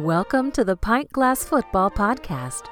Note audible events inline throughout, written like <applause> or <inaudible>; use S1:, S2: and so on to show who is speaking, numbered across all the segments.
S1: Welcome to the Pint Glass Football Podcast.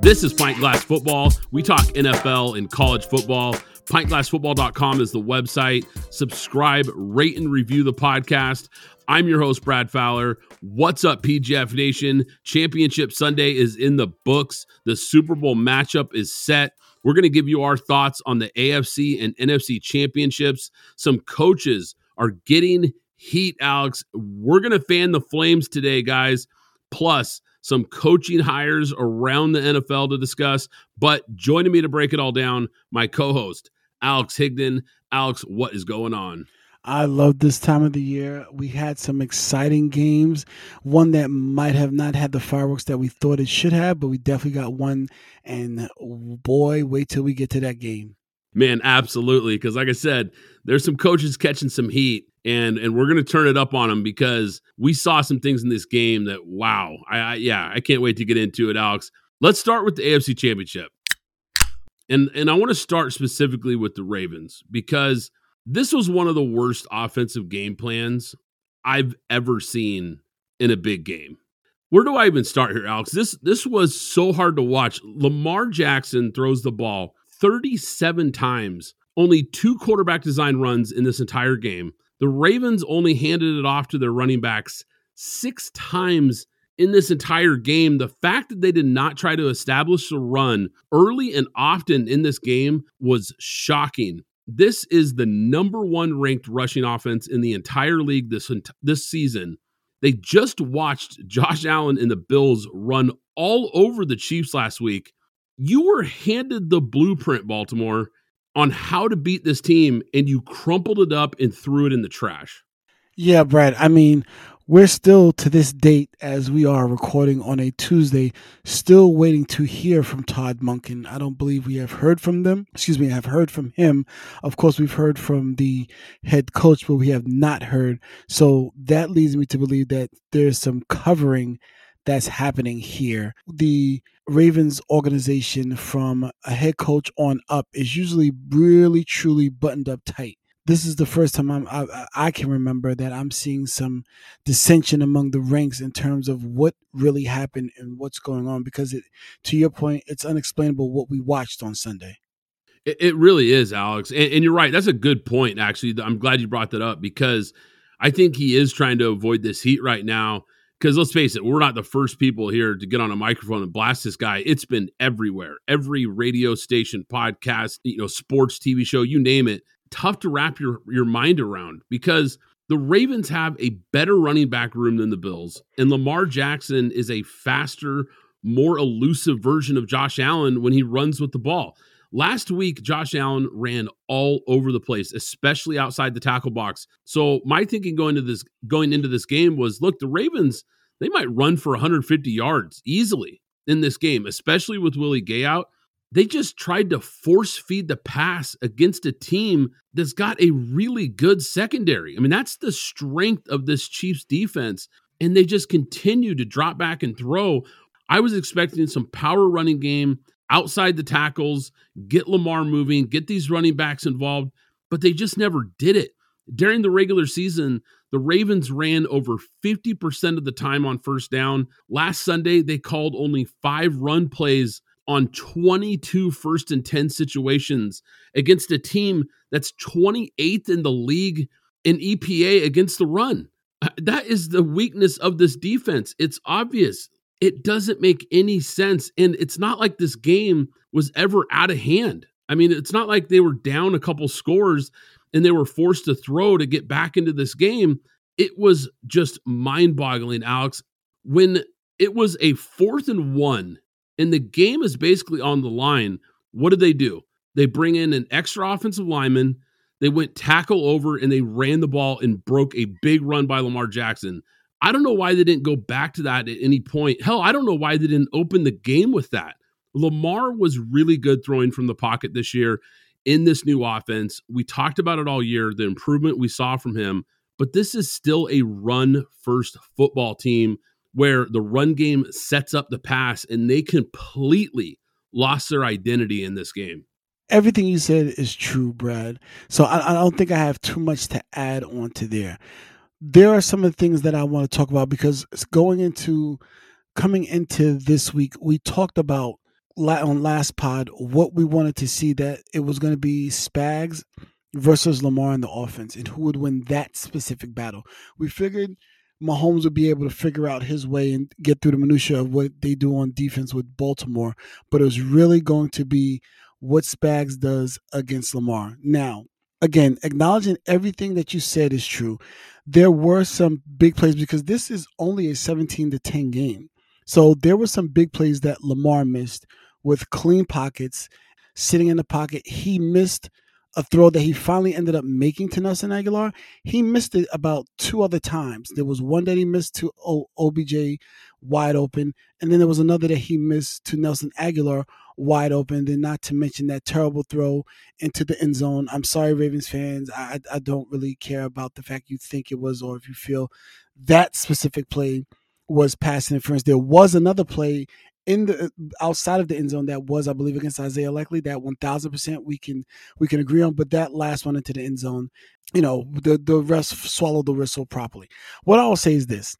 S2: This is Pint Glass Football. We talk NFL and college football. PintGlassFootball.com is the website. Subscribe, rate, and review the podcast. I'm your host, Brad Fowler. What's up, PGF Nation? Championship Sunday is in the books. The Super Bowl matchup is set. We're going to give you our thoughts on the AFC and NFC championships. Some coaches are getting heat, Alex. We're going to fan the flames today, guys. Plus, some coaching hires around the NFL to discuss. But joining me to break it all down, my co host, Alex Higdon. Alex, what is going on?
S3: I love this time of the year. We had some exciting games. One that might have not had the fireworks that we thought it should have, but we definitely got one. And boy, wait till we get to that game.
S2: Man, absolutely. Because like I said, there's some coaches catching some heat, and and we're gonna turn it up on them because we saw some things in this game that wow, I, I yeah, I can't wait to get into it, Alex. Let's start with the AFC Championship, and and I want to start specifically with the Ravens because this was one of the worst offensive game plans I've ever seen in a big game. Where do I even start here, Alex? This this was so hard to watch. Lamar Jackson throws the ball 37 times, only two quarterback design runs in this entire game. The Ravens only handed it off to their running backs six times in this entire game. The fact that they did not try to establish a run early and often in this game was shocking. This is the number one ranked rushing offense in the entire league this this season. They just watched Josh Allen and the Bills run all over the Chiefs last week. You were handed the blueprint, Baltimore, on how to beat this team, and you crumpled it up and threw it in the trash.
S3: Yeah, Brad. I mean, we're still to this date, as we are recording on a Tuesday, still waiting to hear from Todd Monken. I don't believe we have heard from them. Excuse me, I have heard from him. Of course, we've heard from the head coach, but we have not heard. So that leads me to believe that there's some covering that's happening here. The Ravens organization from a head coach on up is usually really, truly buttoned up tight this is the first time I'm, I, I, can remember that I'm seeing some dissension among the ranks in terms of what really happened and what's going on. Because it, to your point, it's unexplainable what we watched on Sunday.
S2: It, it really is, Alex, and, and, you're right. That's a good point. Actually, I'm glad you brought that up because I think he is trying to avoid this heat right now. Because let's face it, we're not the first people here to get on a microphone and blast this guy. It's been everywhere, every radio station, podcast, you know, sports, TV show, you name it tough to wrap your, your mind around because the Ravens have a better running back room than the Bills, and Lamar Jackson is a faster, more elusive version of Josh Allen when he runs with the ball. Last week, Josh Allen ran all over the place, especially outside the tackle box. So my thinking going to this going into this game was, look, the Ravens they might run for 150 yards easily in this game, especially with Willie Gay out they just tried to force feed the pass against a team that's got a really good secondary. I mean, that's the strength of this Chiefs defense. And they just continue to drop back and throw. I was expecting some power running game outside the tackles, get Lamar moving, get these running backs involved, but they just never did it. During the regular season, the Ravens ran over 50% of the time on first down. Last Sunday, they called only five run plays on 22 first and 10 situations against a team that's 28th in the league in EPA against the run. Uh, that is the weakness of this defense. It's obvious. It doesn't make any sense. And it's not like this game was ever out of hand. I mean, it's not like they were down a couple scores and they were forced to throw to get back into this game. It was just mind boggling, Alex. When it was a fourth and one and the game is basically on the line. What did they do? They bring in an extra offensive lineman. They went tackle over and they ran the ball and broke a big run by Lamar Jackson. I don't know why they didn't go back to that at any point. Hell, I don't know why they didn't open the game with that. Lamar was really good throwing from the pocket this year in this new offense. We talked about it all year, the improvement we saw from him, but this is still a run first football team where the run game sets up the pass and they completely lost their identity in this game.
S3: Everything you said is true, Brad. So I, I don't think I have too much to add on to there. There are some of the things that I want to talk about because going into coming into this week, we talked about on last pod what we wanted to see that it was going to be Spags versus Lamar in the offense and who would win that specific battle. We figured Mahomes would be able to figure out his way and get through the minutia of what they do on defense with Baltimore, but it was really going to be what Spags does against Lamar. Now, again, acknowledging everything that you said is true. There were some big plays because this is only a 17 to 10 game. So there were some big plays that Lamar missed with clean pockets, sitting in the pocket. He missed a throw that he finally ended up making to Nelson Agholor. He missed it about two other times. There was one that he missed to OBJ wide open, and then there was another that he missed to Nelson Agholor wide open. Then not to mention that terrible throw into the end zone. I'm sorry, Ravens fans. I, I don't really care about the fact you think it was or if you feel that specific play was pass interference. There was another play in the outside of the end zone that was, I believe, against Isaiah Likely. That one thousand percent we can we can agree on. But that last one into the end zone, you know, the the rest swallowed the whistle properly. What I will say is this: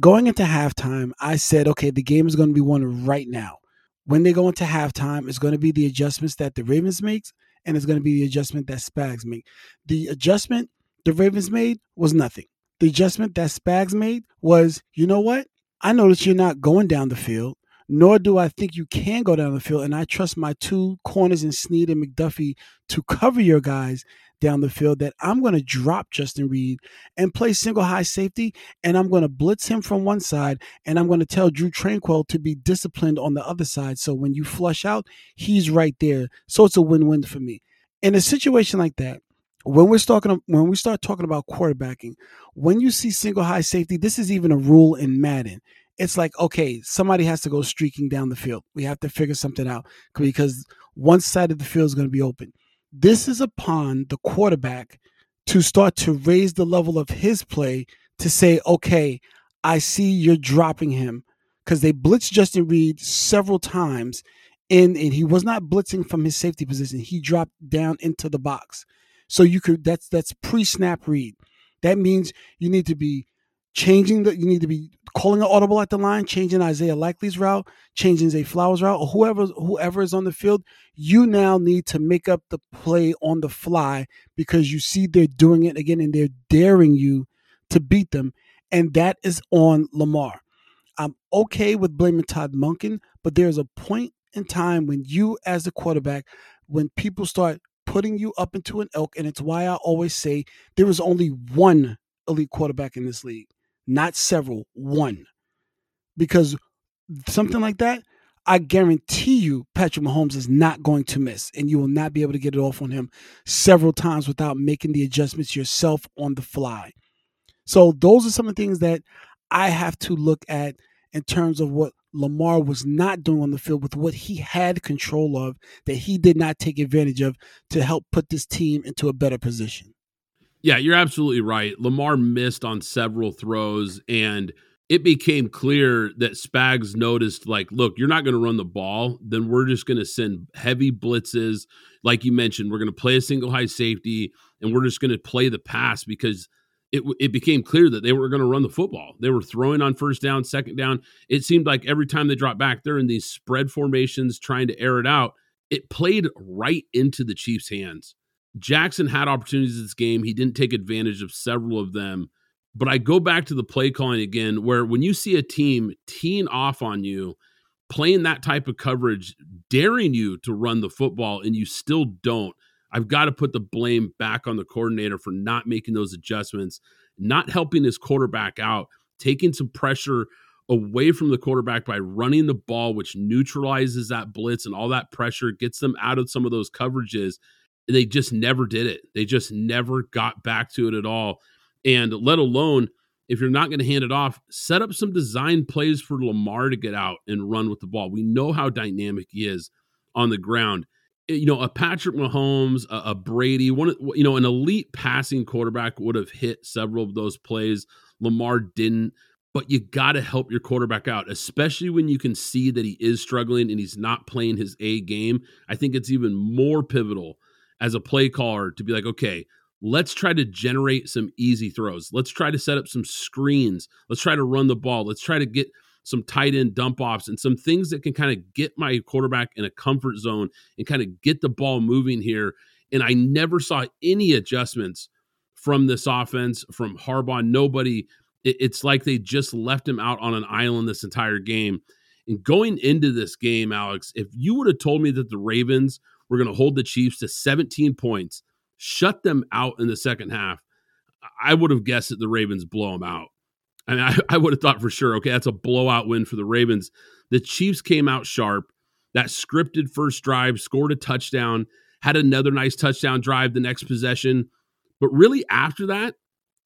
S3: going into halftime, I said, okay, the game is going to be won right now. When they go into halftime, it's going to be the adjustments that the Ravens makes, and it's going to be the adjustment that Spags make. The adjustment the Ravens made was nothing. The adjustment that Spags made was, you know what? I that you're not going down the field nor do I think you can go down the field. And I trust my two corners in Sneed and McDuffie to cover your guys down the field that I'm going to drop Justin Reid and play single high safety, and I'm going to blitz him from one side, and I'm going to tell Drue Tranquill to be disciplined on the other side. So when you flush out, he's right there. So it's a win-win for me. In a situation like that, when we're talking when we start talking about quarterbacking, when you see single high safety, this is even a rule in Madden it's like okay somebody has to go streaking down the field. We have to figure something out because one side of the field is going to be open. This is upon the quarterback to start to raise the level of his play to say okay i see you're dropping him because they blitzed justin Reid several times and, and he was not blitzing from his safety position. He dropped down into the box. So you could that's that's pre-snap read. That means you need to be changing the you need to be calling an audible at the line, changing Isaiah Likely's route, changing Zay Flowers' route, or whoever whoever is on the field, you now need to make up the play on the fly because you see they're doing it again and they're daring you to beat them, and that is on Lamar. I'm okay with blaming Todd Monken, but there's a point in time when you, as a quarterback, when people start putting you up into an elk, and it's why I always say there is only one elite quarterback in this league not several, one. Because something like that, I guarantee you Patrick Mahomes is not going to miss, and you will not be able to get it off on him several times without making the adjustments yourself on the fly. So, those are some of the things that I have to look at in terms of what Lamar was not doing on the field with what he had control of that he did not take advantage of to help put this team into a better position.
S2: Yeah, you're absolutely right. Lamar missed on several throws, and it became clear that Spags noticed, like, look, you're not going to run the ball. Then we're just going to send heavy blitzes. Like you mentioned, we're going to play a single high safety, and we're just going to play the pass because it, it became clear that they were going to run the football. They were throwing on first down, second down. It seemed like every time they dropped back, they're in these spread formations trying to air it out. It played right into the Chiefs' hands. Jackson had opportunities in this game. He didn't take advantage of several of them. But I go back to the play calling again, where when you see a team teeing off on you, playing that type of coverage, daring you to run the football, and you still don't, I've got to put the blame back on the coordinator for not making those adjustments, not helping his quarterback out, taking some pressure away from the quarterback by running the ball, which neutralizes that blitz and all that pressure, gets them out of some of those coverages they just never did it. They just never got back to it at all. And let alone if you're not going to hand it off, set up some design plays for Lamar to get out and run with the ball. We know how dynamic he is on the ground. Eh, you know, a Patrick Mahomes, a, a Brady, one, you know, an elite passing quarterback would have hit several of those plays. Lamar didn't. but you got to help your quarterback out, especially when you can see that he is struggling and he's not playing his A game. I think it's even more pivotal as a play caller to be like, okay, let's try to generate some easy throws. Let's try to set up some screens. Let's try to run the ball. Let's try to get some tight end dump offs and some things that can kind of get my quarterback in a comfort zone and kind of get the ball moving here. And I never saw any adjustments from this offense, from Harbaugh. Nobody, it's like they just left him out on an island this entire game. And going into this game, Alex, if you would have told me that the Ravens were going to hold the Chiefs to 17 points, shut them out in the second half, I would have guessed that the Ravens blow them out. I mean, <laughs> I, I would have thought for sure, okay, that's a blowout win for the Ravens. The Chiefs came out sharp. That scripted first drive, scored a touchdown, had another nice touchdown drive the next possession. But really, after that,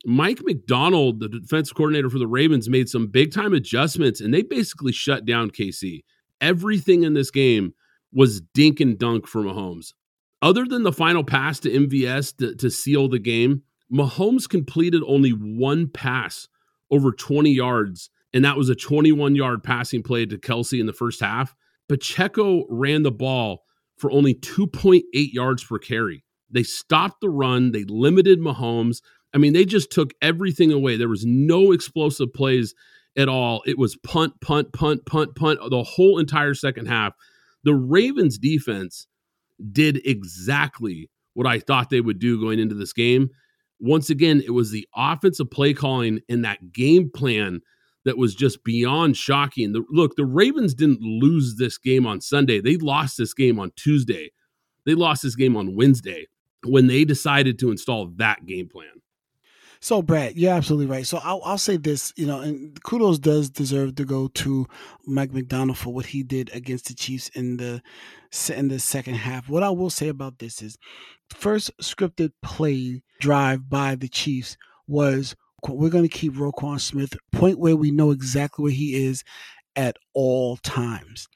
S2: Mike Macdonald, the defense coordinator for the Ravens, made some big time adjustments and they basically shut down KC. Everything in this game was dink and dunk for Mahomes. Other than the final pass to MVS to, to seal the game, Mahomes completed only one pass over 20 yards, and that was a 21 yard passing play to Kelce in the first half. Pacheco ran the ball for only 2.8 yards per carry. They stopped the run, they limited Mahomes. I mean, they just took everything away. There was no explosive plays at all. It was punt, punt, punt, punt, punt the whole entire second half. The Ravens defense did exactly what I thought they would do going into this game. Once again, it was the offensive play calling and that game plan that was just beyond shocking. The, look, the Ravens didn't lose this game on Sunday. They lost this game on Tuesday. They lost this game on Wednesday when they decided to install that game plan.
S3: So, Brad, you're absolutely right. So, I'll, I'll say this, you know, and kudos does deserve to go to Mike Macdonald for what he did against the Chiefs in the in the second half. What I will say about this is, first scripted play drive by the Chiefs was we're going to keep Roquan Smith point where we know exactly where he is at all times.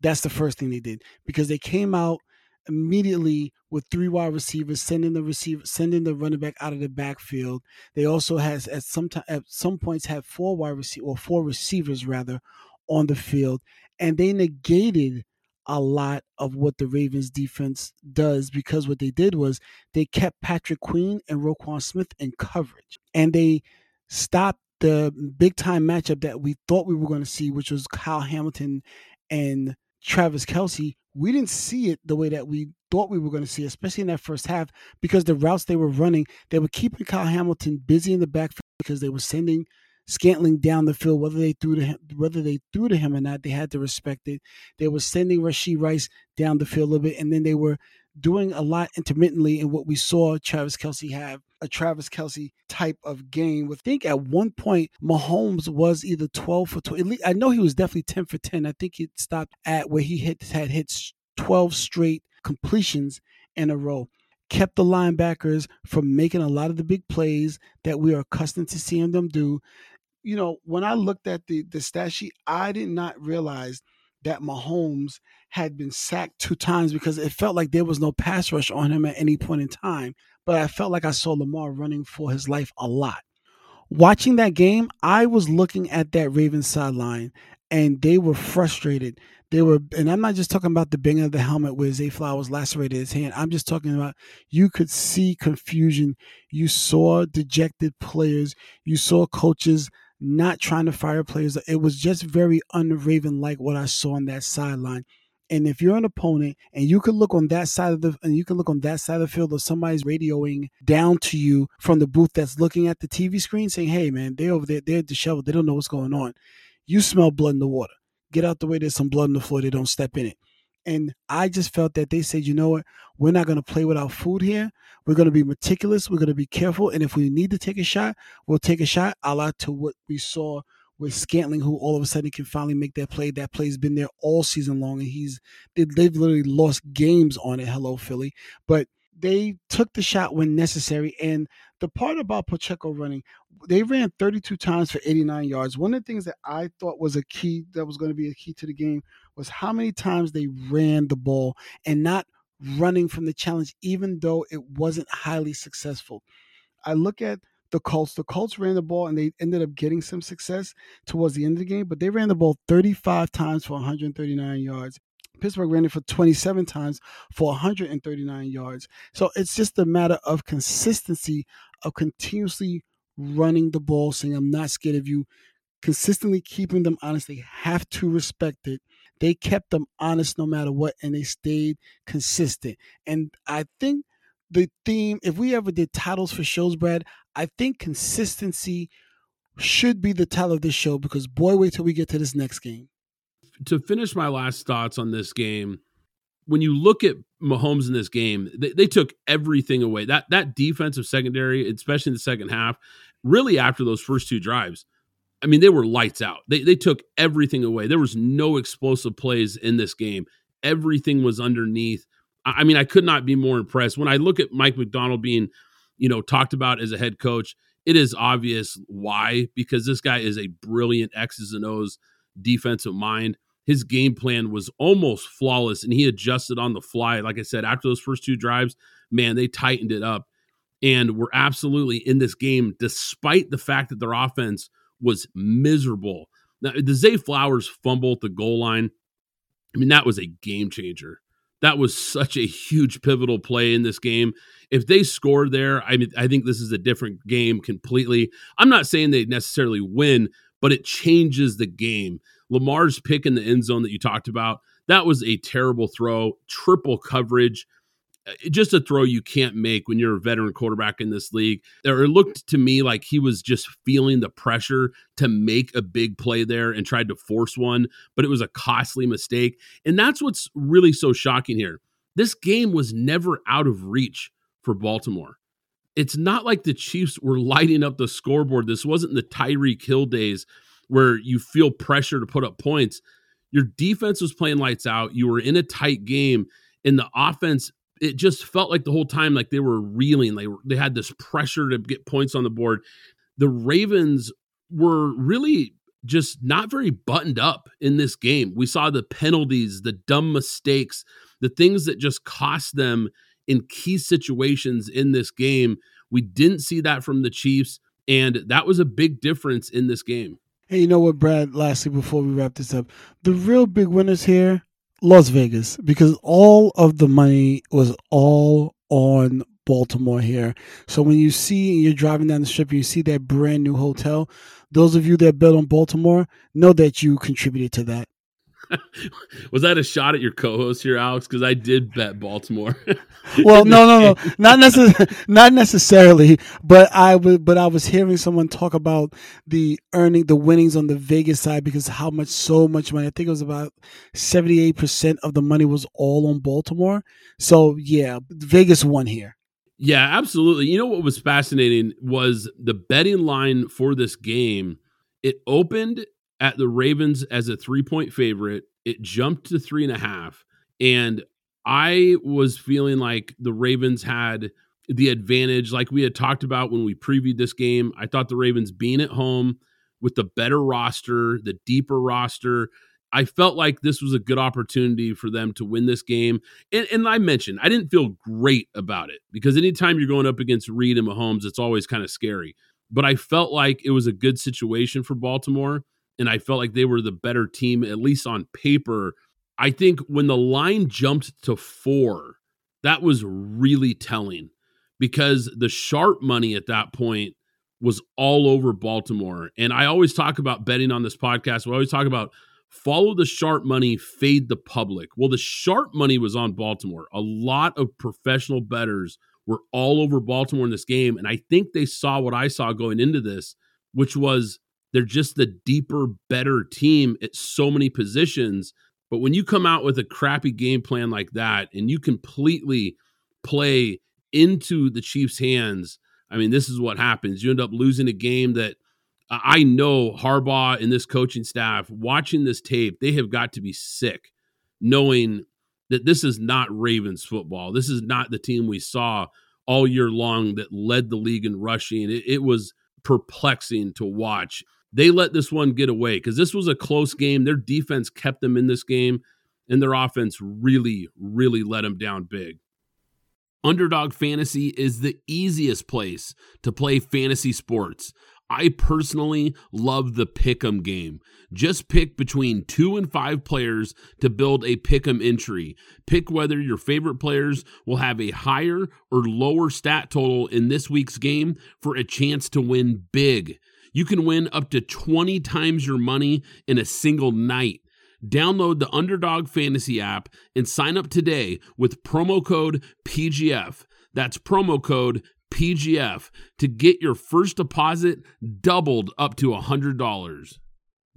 S3: That's the first thing they did because they came out immediately with three wide receivers, sending the receiver, sending the running back out of the backfield. They also has at some time at some points had four wide receiver or four receivers rather on the field, and they negated a lot of what the Ravens defense does because what they did was they kept Patrick Queen and Roquan Smith in coverage, and they stopped the big time matchup that we thought we were going to see, which was Kyle Hamilton and Travis Kelce, we didn't see it the way that we thought we were going to see, especially in that first half, because the routes they were running, they were keeping Kyle Hamilton busy in the backfield because they were sending Scantling down the field, whether they threw to him, whether they threw to him or not, they had to respect it. They were sending Rashee Rice down the field a little bit, and then they were doing a lot intermittently in what we saw Travis Kelce have a Travis Kelce type of game. I think at one point Mahomes was either 12 for 12. I know he was definitely 10 for 10. I think it stopped at where he hit had hit 12 straight completions in a row. Kept the linebackers from making a lot of the big plays that we are accustomed to seeing them do. You know, when I looked at the the stat sheet, I did not realize that Mahomes had been sacked two times because it felt like there was no pass rush on him at any point in time. But I felt like I saw Lamar running for his life a lot. Watching that game, I was looking at that Ravens sideline and they were frustrated. They were, and I'm not just talking about the banging of the helmet where Zay Flowers lacerated his hand. I'm just talking about you could see confusion. You saw dejected players. You saw coaches not trying to fire players. It was just very unraven like what I saw on that sideline. And if you're an opponent and you can look on that side of the and you can look on that side of the field or somebody's radioing down to you from the booth that's looking at the TV screen saying, Hey man, they're over there, they're disheveled, they don't know what's going on. You smell blood in the water. Get out the way, there's some blood on the floor, they don't step in it. And I just felt that they said, you know what, we're not going to play with our food here. We're going to be meticulous. We're going to be careful. And if we need to take a shot, we'll take a shot, a la to what we saw with Scantling, who all of a sudden can finally make that play. That play's been there all season long, and he's they've literally lost games on it. Hello, Philly, but they took the shot when necessary. And the part about Pacheco running, they ran 32 times for 89 yards. One of the things that I thought was a key that was going to be a key to the game was how many times they ran the ball and not running from the challenge, even though it wasn't highly successful. I look at the Colts. The Colts ran the ball and they ended up getting some success towards the end of the game, but they ran the ball 35 times for 139 yards. Pittsburgh ran it for 27 times for 139 yards. So it's just a matter of consistency of continuously running the ball, saying, I'm not scared of you, consistently keeping them honest. They have to respect it. They kept them honest no matter what, and they stayed consistent. And I think the theme, if we ever did titles for shows, Brad, I think consistency should be the title of this show because boy, wait till we get to this next game.
S2: To finish my last thoughts on this game, when you look at Mahomes in this game, they, they took everything away. That that defensive secondary, especially in the second half, really after those first two drives, I mean, they were lights out. They they took everything away. There was no explosive plays in this game. Everything was underneath. I mean, I could not be more impressed. When I look at Mike Macdonald being, you know, talked about as a head coach, it is obvious why because this guy is a brilliant X's and O's defensive mind. His game plan was almost flawless and he adjusted on the fly. Like I said, after those first two drives, man, they tightened it up and were absolutely in this game despite the fact that their offense was miserable. Now, the Zay Flowers fumble at the goal line, I mean, that was a game changer. That was such a huge pivotal play in this game. If they scored there, I mean, I think this is a different game completely. I'm not saying they necessarily win, but it changes the game. Lamar's pick in the end zone that you talked about, that was a terrible throw, triple coverage. Uh, just a throw you can't make when you're a veteran quarterback in this league. There, It looked to me like he was just feeling the pressure to make a big play there and tried to force one, but it was a costly mistake. And that's what's really so shocking here. This game was never out of reach for Baltimore. It's not like the Chiefs were lighting up the scoreboard. This wasn't the Tyreek Hill days where you feel pressure to put up points. Your defense was playing lights out. You were in a tight game, and the offense it just felt like the whole time like they were reeling. They they had this pressure to get points on the board. The Ravens were really just not very buttoned up in this game. We saw the penalties, the dumb mistakes, the things that just cost them in key situations in this game. We didn't see that from the Chiefs, and that was a big difference in this game.
S3: Hey, you know what, Brad? Lastly, before we wrap this up, the real big winners here Las Vegas because all of the money was all on Baltimore here. So when you see you're driving down the strip and you see that brand new hotel, those of you that bet on Baltimore know that you contributed to that. <laughs>
S2: was that a shot at your co-host here, Alex? Because I did bet Baltimore. <laughs>
S3: well, no, no, no, <laughs> not necessarily, not necessarily. But I was, but I was hearing someone talk about the earning, the winnings on the Vegas side because how much, so much money. I think it was about seventy-eight percent of the money was all on Baltimore. So yeah, Vegas won here.
S2: Yeah, absolutely. You know what was fascinating was the betting line for this game. It opened at the Ravens as a three point favorite. It jumped to three and a half. And I was feeling like the Ravens had the advantage, like we had talked about when we previewed this game. I thought the Ravens being at home with the better roster, the deeper roster, I felt like this was a good opportunity for them to win this game. And, and, I mentioned I didn't feel great about it because anytime you're going up against Reid and Mahomes, it's always kind of scary. But I felt like it was a good situation for Baltimore and I felt like they were the better team, at least on paper. I think when the line jumped to four, that was really telling because the sharp money at that point was all over Baltimore. And I always talk about betting on this podcast. We always talk about follow the sharp money, fade the public. Well, the sharp money was on Baltimore. A lot of professional bettors were all over Baltimore in this game. And I think they saw what I saw going into this, which was they're just the deeper, better team at so many positions. But when you come out with a crappy game plan like that and you completely play into the Chiefs' hands, I mean, this is what happens. You end up losing a game that I know Harbaugh and this coaching staff watching this tape, they have got to be sick knowing that this is not Ravens football. This is not the team we saw all year long that led the league in rushing. It, it was perplexing to watch they let this one get away because this was a close game. Their defense kept them in this game, and their offense really, really let them down big. Underdog Fantasy is the easiest place to play fantasy sports. I personally love the pick'em game. Just pick between two and five players to build a pick'em entry. Pick whether your favorite players will have a higher or lower stat total in this week's game for a chance to win big. You can win up to 20 times your money in a single night. Download the Underdog Fantasy app and sign up today with promo code PGF. That's promo code PGF to get your first deposit doubled up to $100.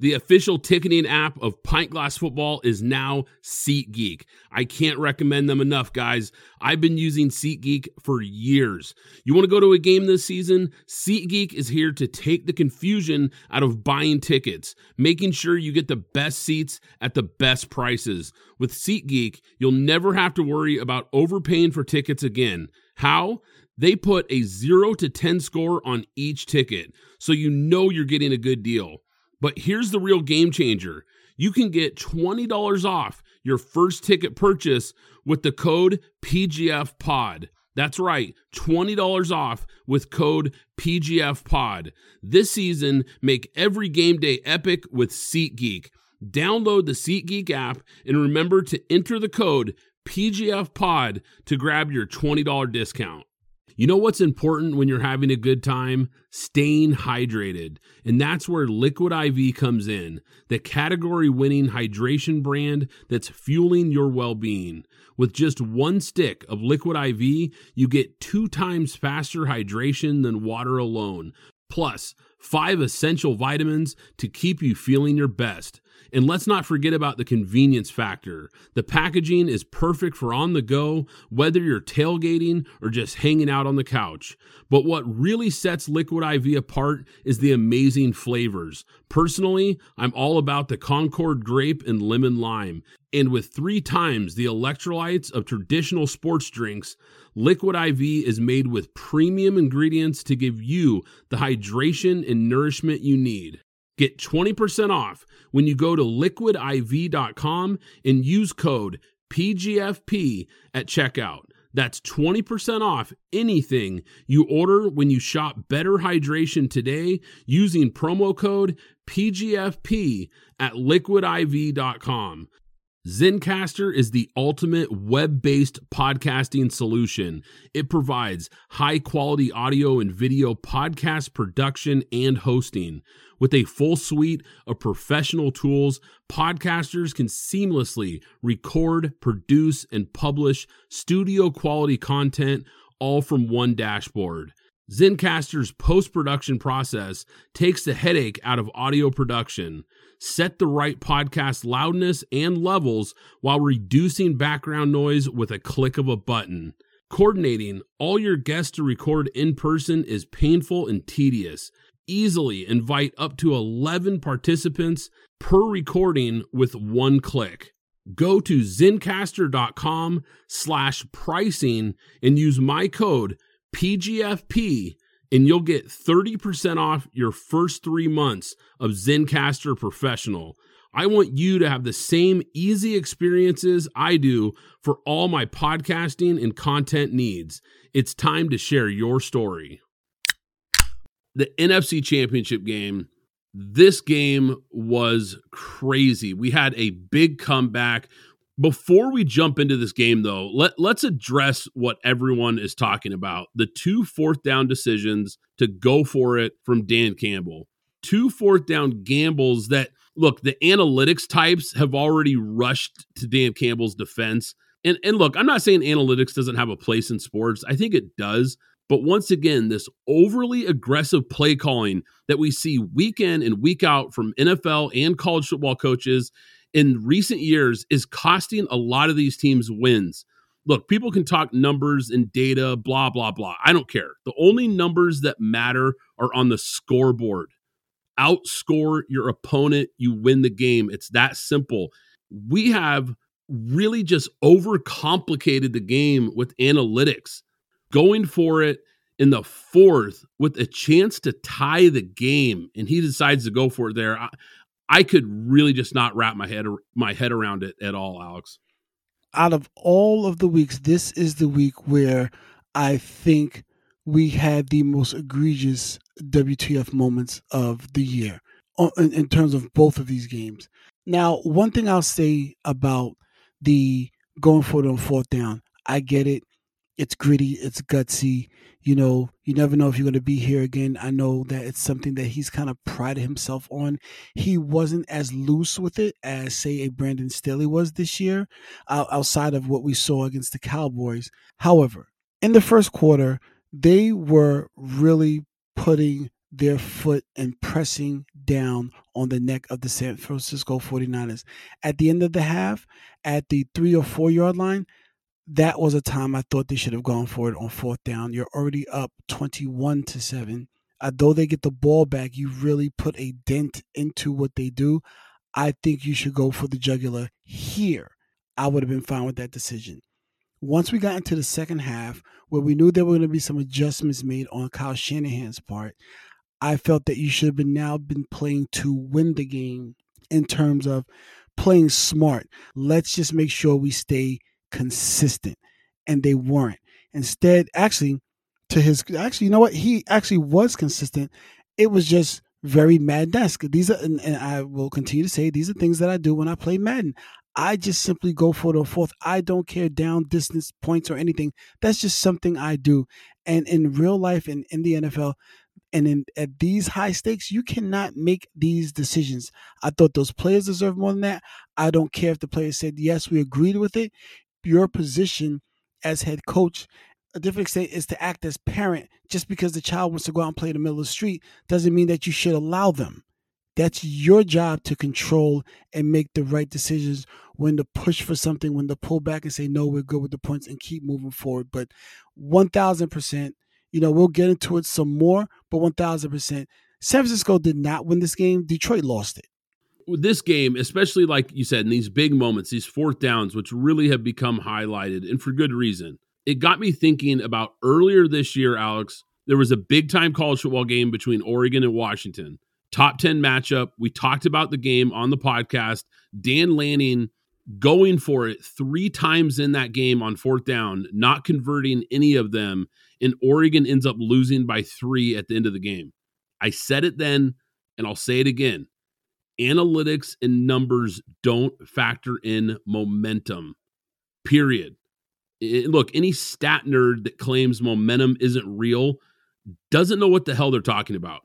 S2: The official ticketing app of Pint Glass Football is now SeatGeek. I can't recommend them enough, guys. I've been using SeatGeek for years. You want to go to a game this season? SeatGeek is here to take the confusion out of buying tickets, making sure you get the best seats at the best prices. With SeatGeek, you'll never have to worry about overpaying for tickets again. How? They put a 0 to 10 score on each ticket, so you know you're getting a good deal. But here's the real game changer you can get $20 off your first ticket purchase with the code PGFPOD. That's right, $20 off with code PGFPOD. This season, make every game day epic with SeatGeek. Download the SeatGeek app and remember to enter the code PGFPOD to grab your $20 discount. You know what's important when you're having a good time? Staying hydrated. And that's where Liquid IV comes in, the category winning hydration brand that's fueling your well being. With just one stick of Liquid IV, you get two times faster hydration than water alone, plus five essential vitamins to keep you feeling your best. And let's not forget about the convenience factor. The packaging is perfect for on the go, whether you're tailgating or just hanging out on the couch. But what really sets Liquid IV apart is the amazing flavors. Personally, I'm all about the Concord grape and lemon lime. And with three times the electrolytes of traditional sports drinks, Liquid IV is made with premium ingredients to give you the hydration and nourishment you need. Get 20% off when you go to liquidiv.com and use code PGFP at checkout. That's 20% off anything you order when you shop Better Hydration today using promo code PGFP at liquidiv.com. Zencastr is the ultimate web based podcasting solution. It provides high quality audio and video podcast production and hosting. With a full suite of professional tools, podcasters can seamlessly record, produce, and publish studio quality content all from one dashboard. Zencastr's post production process takes the headache out of audio production. Set the right podcast loudness and levels while reducing background noise with a click of a button. Coordinating all your guests to record in person is painful and tedious easily invite up to 11 participants per recording with one click. Go to zencastr.com slash pricing and use my code PGFP and you'll get 30% off your first three months of Zencastr Professional. I want you to have the same easy experiences I do for all my podcasting and content needs. It's time to share your story the NFC Championship game, this game was crazy. We had a big comeback. Before we jump into this game, though, let, let's address what everyone is talking about the two fourth down decisions to go for it from Dan Campbell. Two fourth down gambles that, look, the analytics types have already rushed to Dan Campbell's defense. And, and look, I'm not saying analytics doesn't have a place in sports, I think it does. But once again, this overly aggressive play calling that we see week in and week out from NFL and college football coaches in recent years is costing a lot of these teams wins. Look, people can talk numbers and data, blah, blah, blah. I don't care. The only numbers that matter are on the scoreboard. Outscore your opponent, you win the game. It's that simple. We have really just overcomplicated the game with analytics going for it in the fourth with a chance to tie the game, and he decides to go for it there. I, I could really just not wrap my head my head around it at all, Alex.
S3: out of all of the weeks, this is the week where I think we had the most egregious WTF moments of the year uh, in, in terms of both of these games. Now, one thing I'll say about the going for it on fourth down, I get it. It's gritty, it's gutsy. You know, you never know if you're going to be here again. I know that it's something that he's kind of prided himself on. He wasn't as loose with it as, say, a Brandon Staley was this year, outside of what we saw against the Cowboys. However, in the first quarter, they were really putting their foot and pressing down on the neck of the San Francisco 49ers. At the end of the half, at the three or four yard line, that was a time I thought they should have gone for it on fourth down. You're already up 21 to 7. Uh, Although they get the ball back, you really put a dent into what they do. I think you should go for the jugular here. I would have been fine with that decision. Once we got into the second half, where we knew there were going to be some adjustments made on Kyle Shanahan's part, I felt that you should have been now been playing to win the game in terms of playing smart. Let's just make sure we stay consistent. And they weren't. Instead, actually, to his actually, you know what? He actually was consistent. It was just very Madden desk. These are, and, and, I will continue to say, these are things that I do when I play Madden. I just simply go for the fourth. I don't care down distance points or anything. That's just something I do. And in real life and in the NFL, and in at these high stakes, you cannot make these decisions. I thought those players deserve more than that. I don't care if the players said yes, we agreed with it. Your position as head coach, a different extent, is to act as parent. Just because the child wants to go out and play in the middle of the street doesn't mean that you should allow them. That's your job to control and make the right decisions when to push for something, when to pull back and say, no, we're good with the points and keep moving forward. But 1000%, you know, we'll get into it some more, but 1000%. San Francisco did not win this game. Detroit lost it.
S2: This game, especially like you said, in these big moments, these fourth downs, which really have become highlighted and for good reason, it got me thinking about earlier this year, Alex. There was a big time college football game between Oregon and Washington. Top 10 matchup. We talked about the game on the podcast. Dan Lanning going for it three times in that game on fourth down, not converting any of them and Oregon ends up losing by three at the end of the game. I said it then, and I'll say it again. Analytics and numbers don't factor in momentum, period. look, any stat nerd that claims momentum isn't real doesn't know what the hell they're talking about.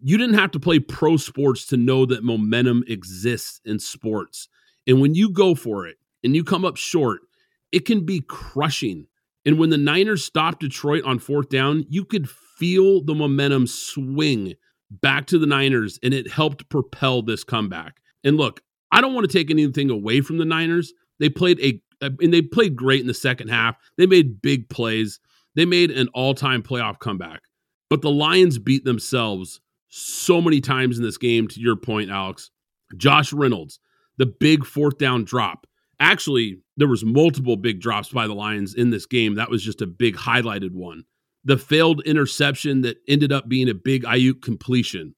S2: You didn't have to play pro sports to know that momentum exists in sports. And when you go for it and you come up short, it can be crushing. And when the Niners stopped Detroit on fourth down, you could feel the momentum swing back to the Niners, and it helped propel this comeback. And look, I don't want to take anything away from the Niners. They played a and they played great in the second half. They made big plays. They made an all-time playoff comeback. But the Lions beat themselves so many times in this game to your point, Alex. Josh Reynolds, the big fourth down drop. Actually, there was multiple big drops by the Lions in this game. That was just a big highlighted one. The failed interception that ended up being a big Aiyuk completion.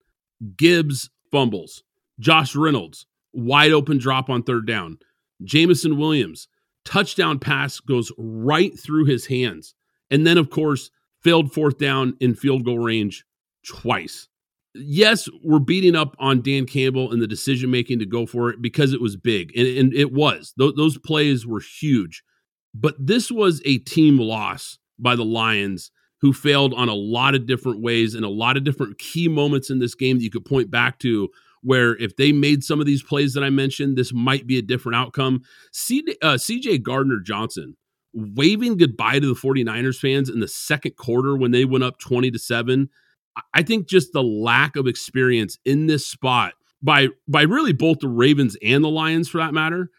S2: Gibbs fumbles. Josh Reynolds, wide open drop on third down. Jameson Williams, touchdown pass goes right through his hands. And then, of course, failed fourth down in field goal range twice yes, we're beating up on Dan Campbell and the decision making to go for it because it was big, and, and it was. Th- those plays were huge. But this was a team loss by the Lions, who failed on a lot of different ways and a lot of different key moments in this game that you could point back to. Where if they made some of these plays that I mentioned, this might be a different outcome. Uh, CJ Gardner Johnson waving goodbye to the 49ers fans in the second quarter when they went up 20 to 7 I think just the lack of experience in this spot by by really both the Ravens and the Lions for that matter,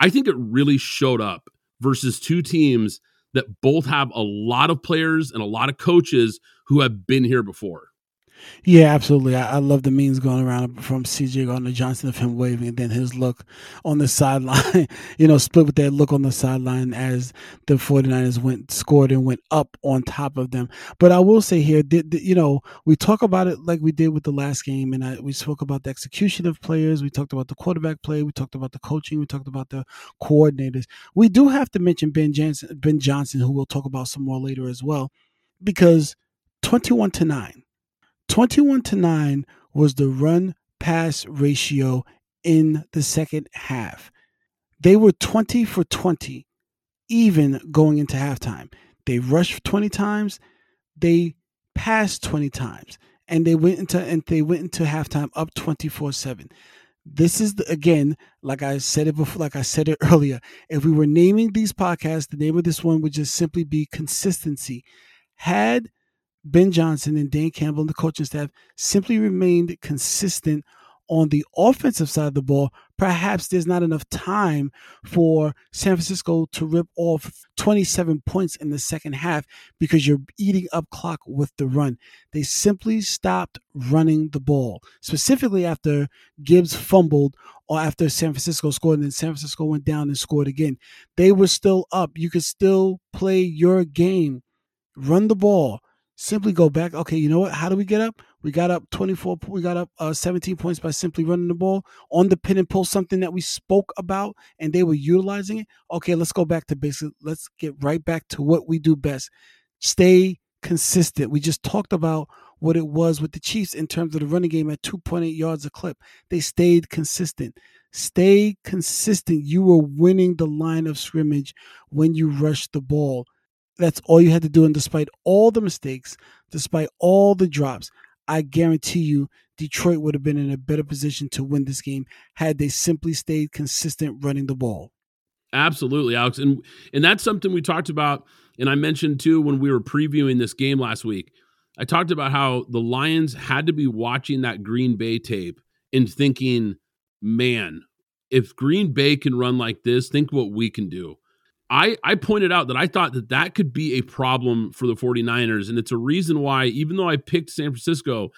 S2: I think it really showed up versus two teams that both have a lot of players and a lot of coaches who have been here before.
S3: Yeah, absolutely. I, I, love the memes going around from CJ Gardner Johnson of him waving and then his look on the <laughs> sideline, you know, split with that look on the sideline as the 49ers went, scored and went up on top of them. But I will say here, that, you know, we talk about it like we did with the last game, and I, we spoke about the execution of players. We talked about the quarterback play. We talked about the coaching. We talked about the coordinators. We do have to mention Ben Johnson, Ben Johnson, who we'll talk about some more later as well, because 21 to 9 21 to 9 was the run pass ratio in the second half. They were 20 for 20, even going into halftime. They rushed 20 times, they passed 20 times, and they went into and they went into halftime up 24-7. This is the, again, like I said it before, like I said it <laughs> earlier. If we were naming these podcasts, the name of this one would just simply be consistency. Had Ben Johnson and Dan Campbell and the coaching staff simply remained consistent on the offensive side of the ball, perhaps there's not enough time for San Francisco to rip off 27 points in the second half because you're eating up clock with the run. They simply stopped running the ball, specifically after Gibbs fumbled or after San Francisco scored and then San Francisco went down and scored again. They were still up. You could still play your game, run the ball simply go back. Okay, you know what? How do we get up? We got up 24, we got up uh, 17 points by simply running the ball on the pin and pull, something that we spoke about and they were utilizing it. Okay, let's go back to basic. Let's get right back to what we do best. Stay consistent. We just talked about what it was with the Chiefs in terms of the running game at 2.8 yards a clip. They stayed consistent. Stay consistent. You were winning the line of scrimmage when you rushed the ball. That's all you had to do. And despite all the mistakes, despite all the drops, I guarantee you Detroit would have been in a better position to win this game had they simply stayed consistent running the ball.
S2: Absolutely, Alex. And and that's something we talked about and I mentioned too when we were previewing this game last week. I talked about how the Lions had to be watching that Green Bay tape and thinking, "Man, if Green Bay can run like this, think what we can do." I, I pointed out that I thought that that could be a problem for the 49ers. And it's a reason why, even though I picked San Francisco,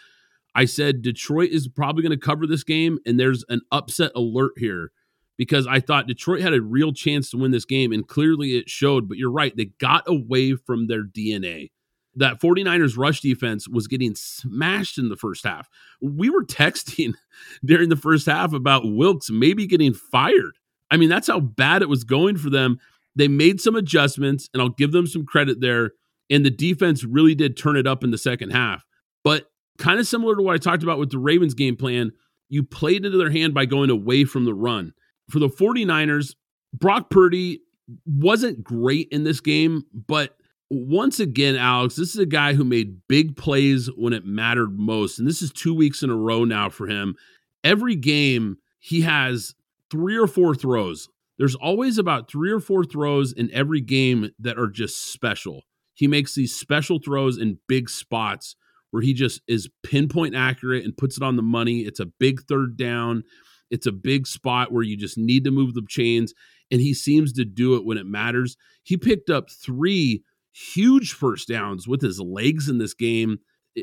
S2: I said Detroit is probably going to cover this game. And there's an upset alert here because I thought Detroit had a real chance to win this game. And clearly it showed. But you're right. They got away from their DNA. That 49ers rush defense was getting smashed in the first half. We were texting <laughs> during the first half about Wilks maybe getting fired. I mean, that's how bad it was going for them they made some adjustments, and I'll give them some credit there. And the defense really did turn it up in the second half. But kind of similar to what I talked about with the Ravens game plan, you played into their hand by going away from the run. For the 49ers, Brock Purdy wasn't great in this game, but once again, Alex, this is a guy who made big plays when it mattered most. And this is two weeks in a row now for him. Every game, he has three or four throws there's always about three or four throws in every game that are just special. He makes these special throws in big spots where he just is pinpoint accurate and puts it on the money. It's a big third down. It's a big spot where you just need to move the chains, and he seems to do it when it matters. He picked up three huge first downs with his legs in this game.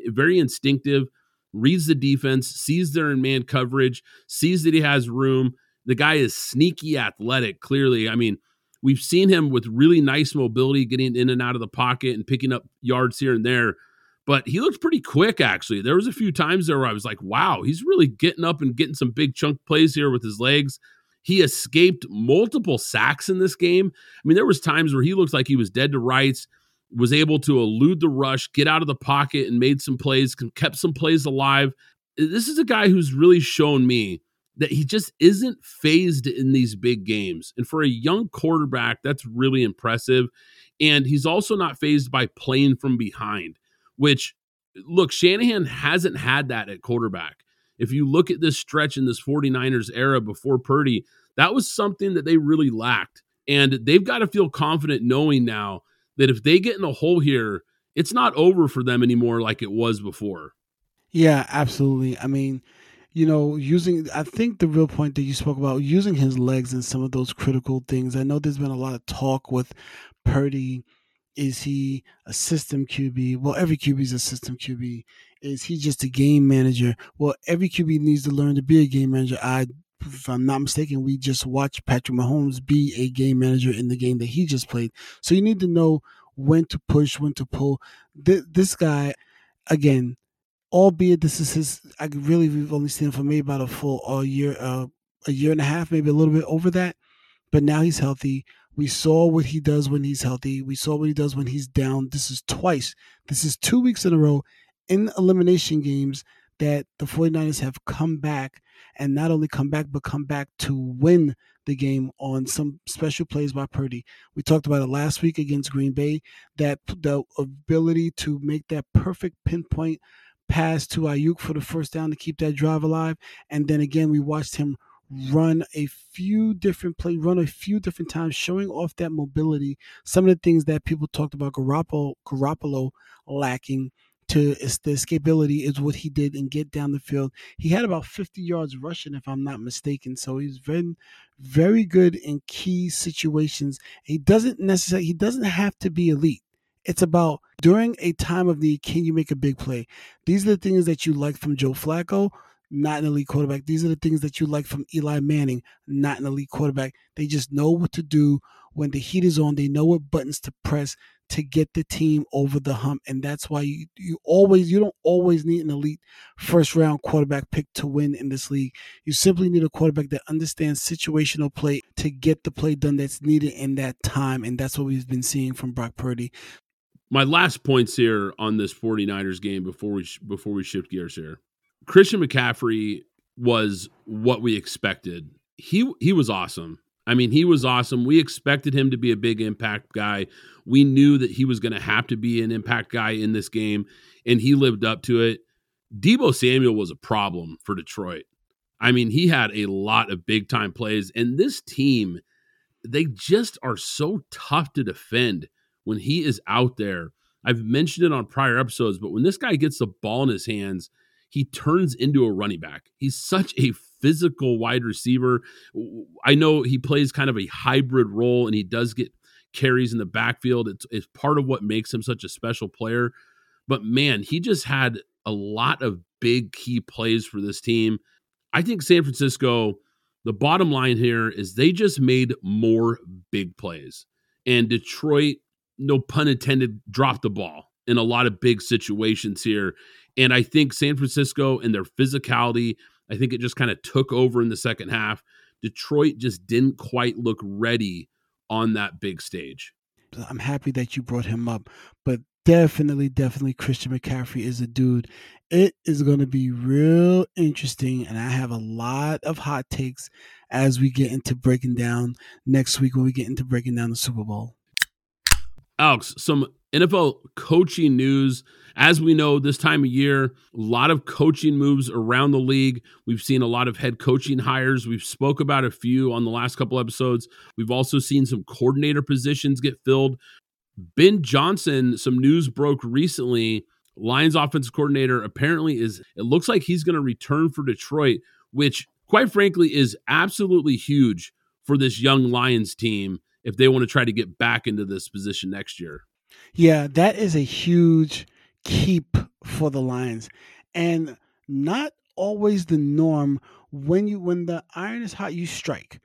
S2: Very instinctive, reads the defense, sees they're in man coverage, sees that he has room, the guy is sneaky athletic, clearly. I mean, we've seen him with really nice mobility, getting in and out of the pocket and picking up yards here and there. But he looks pretty quick, actually. There was a few times there where I was like, wow, he's really getting up and getting some big chunk plays here with his legs. He escaped multiple sacks in this game. I mean, there was times where he looked like he was dead to rights, was able to elude the rush, get out of the pocket, and made some plays, kept some plays alive. This is a guy who's really shown me that he just isn't phased in these big games. And for a young quarterback, that's really impressive. And he's also not phased by playing from behind, which, look, Shanahan hasn't had that at quarterback. If you look at this stretch in this 49ers era before Purdy, that was something that they really lacked. And they've got to feel confident knowing now that if they get in a hole here, it's not over for them anymore like it was before.
S3: Yeah, absolutely. I mean, you know, using, I think the real point that you spoke about, using his legs in some of those critical things. I know there's been a lot of talk with Purdy. Is he a system QB? Well, every QB is a system QB is he just a game manager? Well, every QB needs to learn to be a game manager. I, if I'm not mistaken, we just watched Patrick Mahomes be a game manager in the game that he just played. So you need to know when to push, when to pull. This guy, again, albeit this is his, I really we've only seen him for maybe about a full a year, uh, a year and a half, maybe a little bit over that. But now he's healthy. We saw what he does when he's healthy. We saw what he does when he's down. This is twice. This is two weeks in a row in elimination games that the 49ers have come back and not only come back, but come back to win the game on some special plays by Purdy. We talked about it last week against Green Bay, that the ability to make that perfect pinpoint pass to Aiyuk for the first down to keep that drive alive. And then again, we watched him run a few different play, run a few different times, showing off that mobility. Some of the things that people talked about Garoppolo, Garoppolo lacking to the escapability is what he did and get down the field. He had about 50 yards rushing, if I'm not mistaken. So he's very, very good in key situations. He doesn't necessarily, he doesn't have to be elite. It's about during a time of need, can you make a big play? These are the things that you like from Joe Flacco not an elite quarterback. These are the things that you like from Eli Manning, not an elite quarterback. They just know what to do when the heat is on. They know what buttons to press to get the team over the hump, and that's why you you always you don't always need an elite first round quarterback pick to win in this league. You simply need a quarterback that understands situational play to get the play done that's needed in that time, and that's what we've been seeing from Brock Purdy.
S2: My last points here on this 49ers game before we before we shift gears here. Christian McCaffrey was what we expected. He he was awesome. I mean, he was awesome. We expected him to be a big impact guy. We knew that he was going to have to be an impact guy in this game, and he lived up to it. Deebo Samuel was a problem for Detroit. I mean, he had a lot of big time plays, and this team, they just are so tough to defend when he is out there. I've mentioned it on prior episodes, but when this guy gets the ball in his hands, he turns into a running back. He's such a physical wide receiver. I know he plays kind of a hybrid role and he does get carries in the backfield. It's, it's part of what makes him such a special player. But man, he just had a lot of big key plays for this team. I think San Francisco, the bottom line here is they just made more big plays. And Detroit, no pun intended, dropped the ball in a lot of big situations here. And I think San Francisco and their physicality, I think it just kind of took over in the second half. Detroit just didn't quite look ready on that big stage.
S3: I'm happy that you brought him up, but definitely, definitely Christian McCaffrey is a dude. It is going to be real interesting, and I have a lot of hot takes as we get into breaking down next week when we get into breaking down the Super Bowl.
S2: Alex, some NFL coaching news. As we know, this time of year, a lot of coaching moves around the league. We've seen a lot of head coaching hires. We've spoke about a few on the last couple episodes. We've also seen some coordinator positions get filled. Ben Johnson, some news broke recently. Lions offensive coordinator apparently is it looks like he's going to return for Detroit, which quite frankly is absolutely huge for this young Lions team if they want to try to get back into this position next year.
S3: Yeah, that is a huge keep for the Lions. And not always the norm when you when the iron is hot you strike.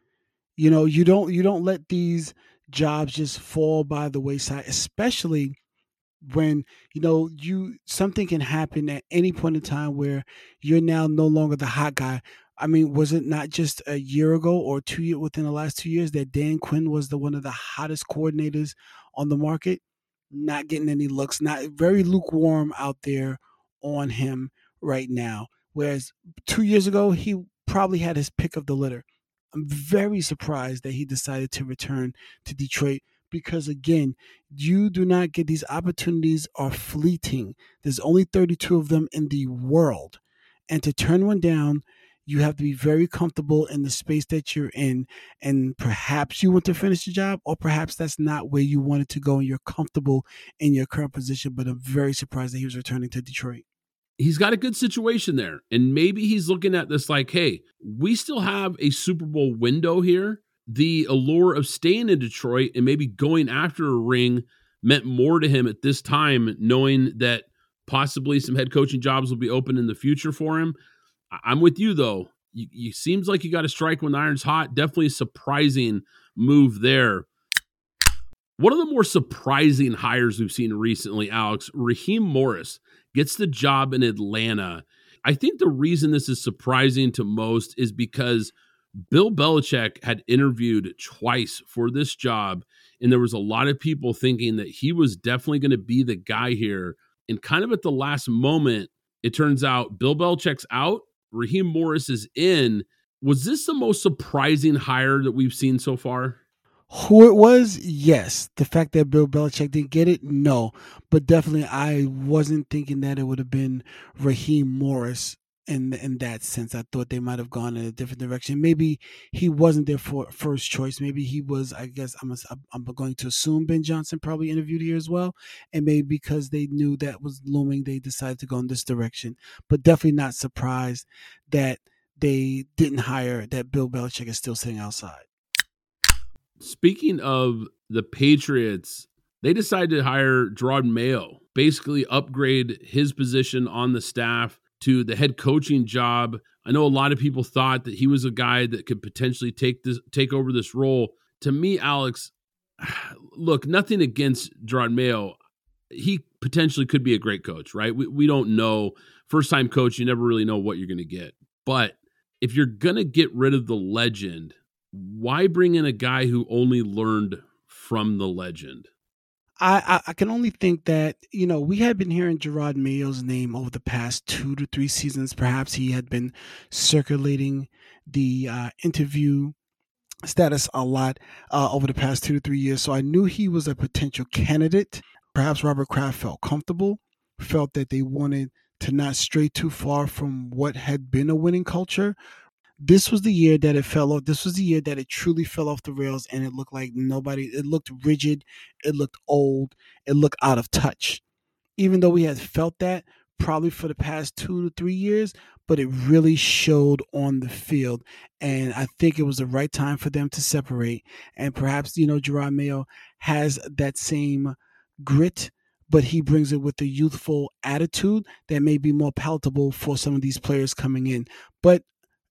S3: You know, you don't you don't let these jobs just fall by the wayside, especially when you know you something can happen at any point in time where you're now no longer the hot guy. I mean, was it not just a year ago or two year within the last two years that Dan Quinn was the one of the hottest coordinators on the market? not getting any looks, not very lukewarm out there on him right now. Whereas two years ago, he probably had his pick of the litter. I'm very surprised that he decided to return to Detroit because again, you do not get these opportunities are fleeting. There's only 32 of them in the world. And to turn one down you have to be very comfortable in the space that you're in and perhaps you want to finish the job or perhaps that's not where you wanted to go and you're comfortable in your current position but i'm very surprised that he was returning to detroit
S2: he's got a good situation there and maybe he's looking at this like hey we still have a super bowl window here the allure of staying in detroit and maybe going after a ring meant more to him at this time knowing that possibly some head coaching jobs will be open in the future for him. I'm with you though. You, you seems like you got to strike when the iron's hot. Definitely a surprising move there. One of the more surprising hires we've seen recently, Alex, Raheem Morris gets the job in Atlanta. I think the reason this is surprising to most is because Bill Belichick had interviewed twice for this job, and there was a lot of people thinking that he was definitely going to be the guy here. And kind of at the last moment, it turns out Bill Belichick's out, Raheem Morris is in. Was this the most surprising hire that we've seen so far?
S3: Who it was, yes. The fact that Bill Belichick didn't get it, no. But definitely, I wasn't thinking that it would have been Raheem Morris in in that sense. I thought they might have gone in a different direction. Maybe he wasn't their for, first choice. Maybe he was. I guess I'm a, I'm going to assume Ben Johnson probably interviewed here as well, and maybe because they knew that was looming, they decided to go in this direction. But definitely not surprised that they didn't hire that Bill Belichick is still sitting outside.
S2: Speaking of the Patriots, they decided to hire Jerod Mayo, basically upgrade his position on the staff to the head coaching job. I know a lot of people thought that he was a guy that could potentially take this take over this role. To me, Alex, <sighs> look, nothing against Jerod Mayo. He potentially could be a great coach, right? We we don't know. First time coach, you never really know what you're going to get. But if you're going to get rid of the legend, why bring in a guy who only learned from the legend?
S3: I, I, can only think that you know we had been hearing Gerard Mayo's name over the past two to three seasons. Perhaps he had been circulating the uh, interview status a lot uh, over the past two to three years. So I knew he was a potential candidate. Perhaps Robert Kraft felt comfortable, felt that they wanted to not stray too far from what had been a winning culture this was the year that it fell off. This was the year that it truly fell off the rails and it looked like nobody, it looked rigid, it looked old, it looked out of touch. Even though we had felt that probably for the past two to three years, but it really showed on the field. And I think it was the right time for them to separate. And perhaps, you know, Jerod Mayo has that same grit but he brings it with a youthful attitude that may be more palatable for some of these players coming in. But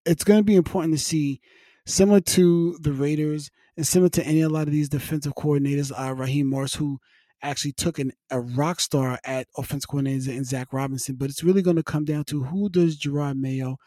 S3: it's going to be important to see, similar to the Raiders and similar to any a lot of these defensive coordinators, uh, Raheem Morris, who actually took an, a rock star at offensive coordinator in Zac Robinson. But it's really going to come down to who does Gerard Mayo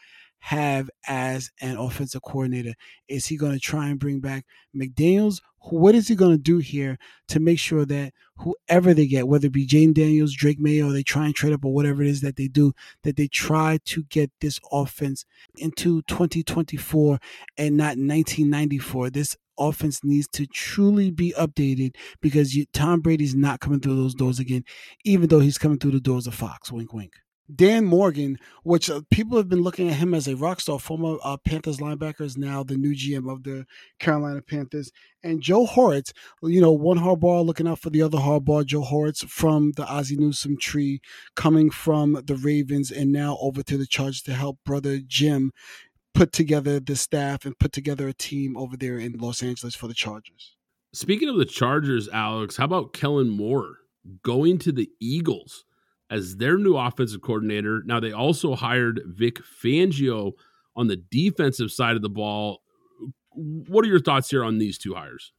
S3: have as an offensive coordinator? Is he going to try and bring back McDaniels? What is he going to do here to make sure that whoever they get, whether it be Jayden Daniels, Drake Mayo, or they try and trade up or whatever it is that they do, that they try to get this offense into 2024 and not 1994. This offense needs to truly be updated because you, Tom Brady's not coming through those doors again, even though he's coming through the doors of Fox. Wink, wink. Dan Morgan, which uh, people have been looking at him as a rock star, former uh, Panthers linebacker, is now the new GM of the Carolina Panthers. And Joe Hortiz, you know, one Harbaugh looking out for the other Harbaugh. Joe Hortiz from the Ozzie Newsome tree, coming from the Ravens and now over to the Chargers to help brother Jim put together the staff and put together a team over there in Los Angeles for the Chargers.
S2: Speaking of the Chargers, Alex, how about Kellen Moore going to the Eagles? As their new offensive coordinator. Now they also hired Vic Fangio on the defensive side of the ball. What are your thoughts here on these two hires?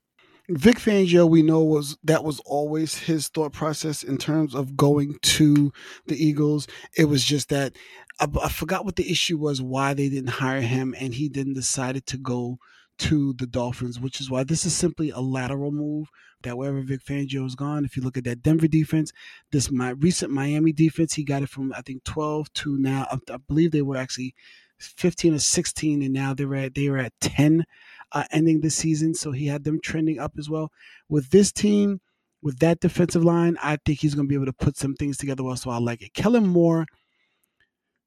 S3: Vic Fangio, we know was that was always his thought process in terms of going to the Eagles. It was just that I, I forgot what the issue was, why they didn't hire him, and he didn't decided to go to the Dolphins, which is why this is simply a lateral move that wherever Vic Fangio is gone, if you look at that Denver defense, this my recent Miami defense, he got it from I think 12 to now. I, believe they were actually 15 or 16, and now they're at they were at 10 uh, ending the season. So he had them trending up as well. With this team, with that defensive line, I think he's going to be able to put some things together well. So I like it. Kellen Moore.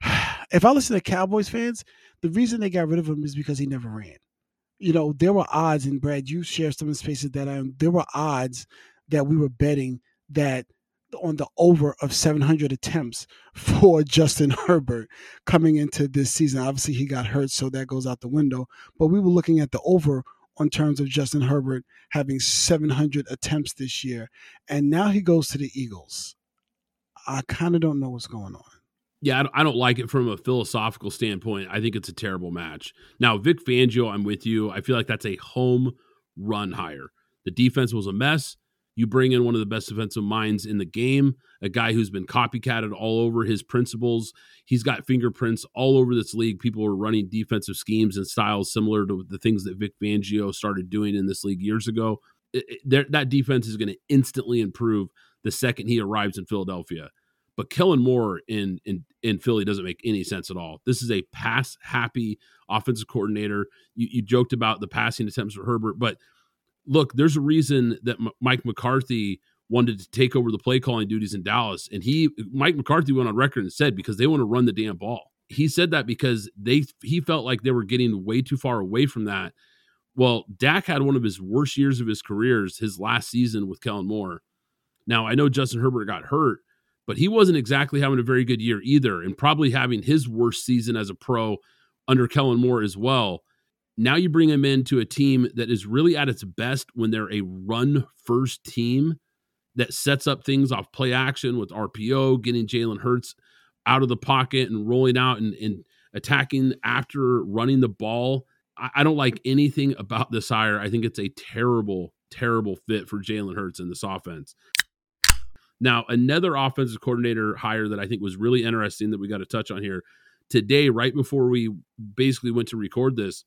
S3: <sighs> If I listen to Cowboys fans, the reason they got rid of him is because he never ran you know, there were odds, and Brad, you share some of the spaces that I, there were odds that we were betting that on the over of 700 attempts <laughs> for Justin Herbert coming into this season. Obviously, he got hurt, so that goes out the window. But we were looking at the over on terms of Justin Herbert having 700 attempts this year, and now he goes to the Eagles. I kind of don't know what's going on.
S2: Yeah, I don't like it from a philosophical standpoint. I think it's a terrible match. Now, Vic Fangio, I'm with you. I feel like that's a home run hire. The defense was a mess. You bring in one of the best defensive minds in the game, a guy who's been copycatted all over his principles. He's got fingerprints all over this league. People are running defensive schemes and styles similar to the things that Vic Fangio started doing in this league years ago. It, it, that defense is going to instantly improve the second he arrives in Philadelphia. But Kellen Moore in, in in Philly doesn't make any sense at all. This is a pass happy offensive coordinator. You, you joked about the passing attempts for Herbert, but look, there's a reason that M- Mike McCarthy wanted to take over the play calling duties in Dallas, and he Mike McCarthy went on record and said because they want to run the damn ball. He said that because they he felt like they were getting way too far away from that. Well, Dak had one of his worst years of his careers his last season with Kellen Moore. Now I know Justin Herbert got hurt, but he wasn't exactly having a very good year either, and probably having his worst season as a pro under Kellen Moore as well. Now you bring him into a team that is really at its best when they're a run first team that sets up things off play action with RPO, getting Jalen Hurts out of the pocket and rolling out and, and attacking after running the ball. I, I, don't like anything about this hire. I think it's a terrible, terrible fit for Jalen Hurts in this offense. Now, another offensive coordinator hire that I think was really interesting that we got to touch on here today, right before we basically went to record this,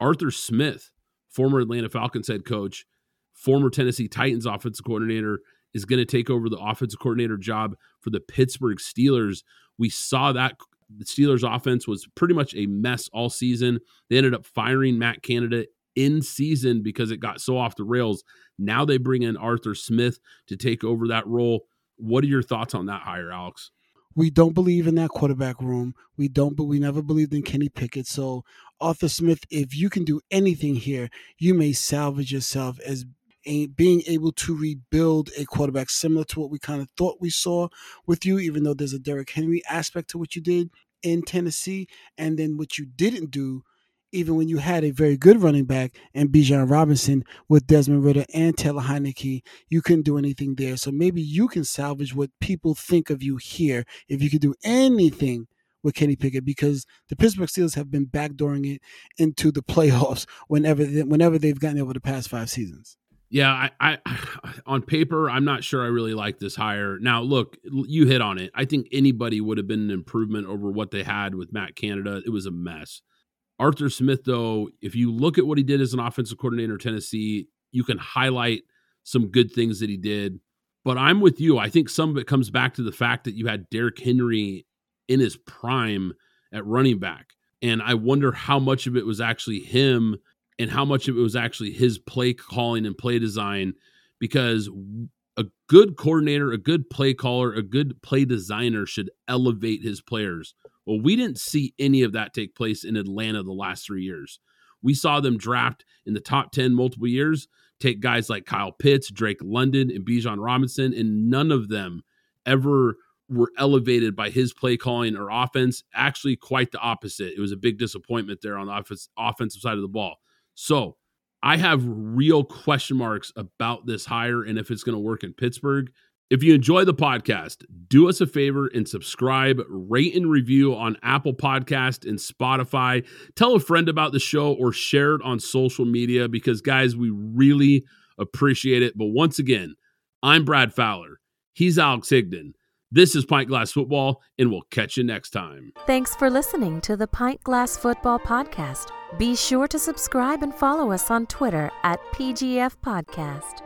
S2: Arthur Smith, former Atlanta Falcons head coach, former Tennessee Titans offensive coordinator, is going to take over the offensive coordinator job for the Pittsburgh Steelers. We saw that the Steelers offense was pretty much a mess all season. They ended up firing Matt Canada in season because it got so off the rails. Now they bring in Arthur Smith to take over that role. What are your thoughts on that hire, Alex?
S3: We don't believe in that quarterback room. We don't, but we never believed in Kenny Pickett. So, Arthur Smith, if you can do anything here, you may salvage yourself as being able to rebuild a quarterback similar to what we kind of thought we saw with you, even though there's a Derrick Henry aspect to what you did in Tennessee, and then what you didn't do even when you had a very good running back and Bijan Robinson with Desmond Ridder and Taylor Heinicke, you couldn't do anything there. So maybe you can salvage what people think of you here if you could do anything with Kenny Pickett because the Pittsburgh Steelers have been backdooring it into the <laughs> playoffs whenever they, whenever they've gotten over the past five seasons.
S2: Yeah, I, I <sighs> on paper, I'm not sure I really like this hire. Now, look, you hit on it. I think anybody would have been an improvement over what they had with Matt Canada. It was a mess. Arthur Smith, though, if you look at what he did as an offensive coordinator in Tennessee, you can highlight some good things that he did. But I'm with you. I think some of it comes back to the fact that you had Derrick Henry in his prime at running back. And I wonder how much of it was actually him and how much of it was actually his play calling and play design because a good coordinator, a good play caller, a good play designer should elevate his players. Well, we didn't see any of that take place in Atlanta the last three years. We saw them draft in the top 10 multiple years, take guys like Kyle Pitts, Drake London, and Bijan Robinson, and none of them ever were elevated by his play calling or offense. Actually, quite the opposite. It was a big disappointment there on the offense, offensive side of the ball. So I have real question marks about this hire and if it's going to work in Pittsburgh. If you enjoy the podcast, do us a favor and subscribe, rate and review on Apple Podcast and Spotify. Tell a friend about the show or share it on social media because guys, we really appreciate it. But once again, I'm Brad Fowler. He's Alex Higdon. This is Pint Glass Football, and we'll catch you next time.
S1: Thanks for listening to the Pint Glass Football Podcast. Be sure to subscribe and follow us on Twitter at PGF Podcast.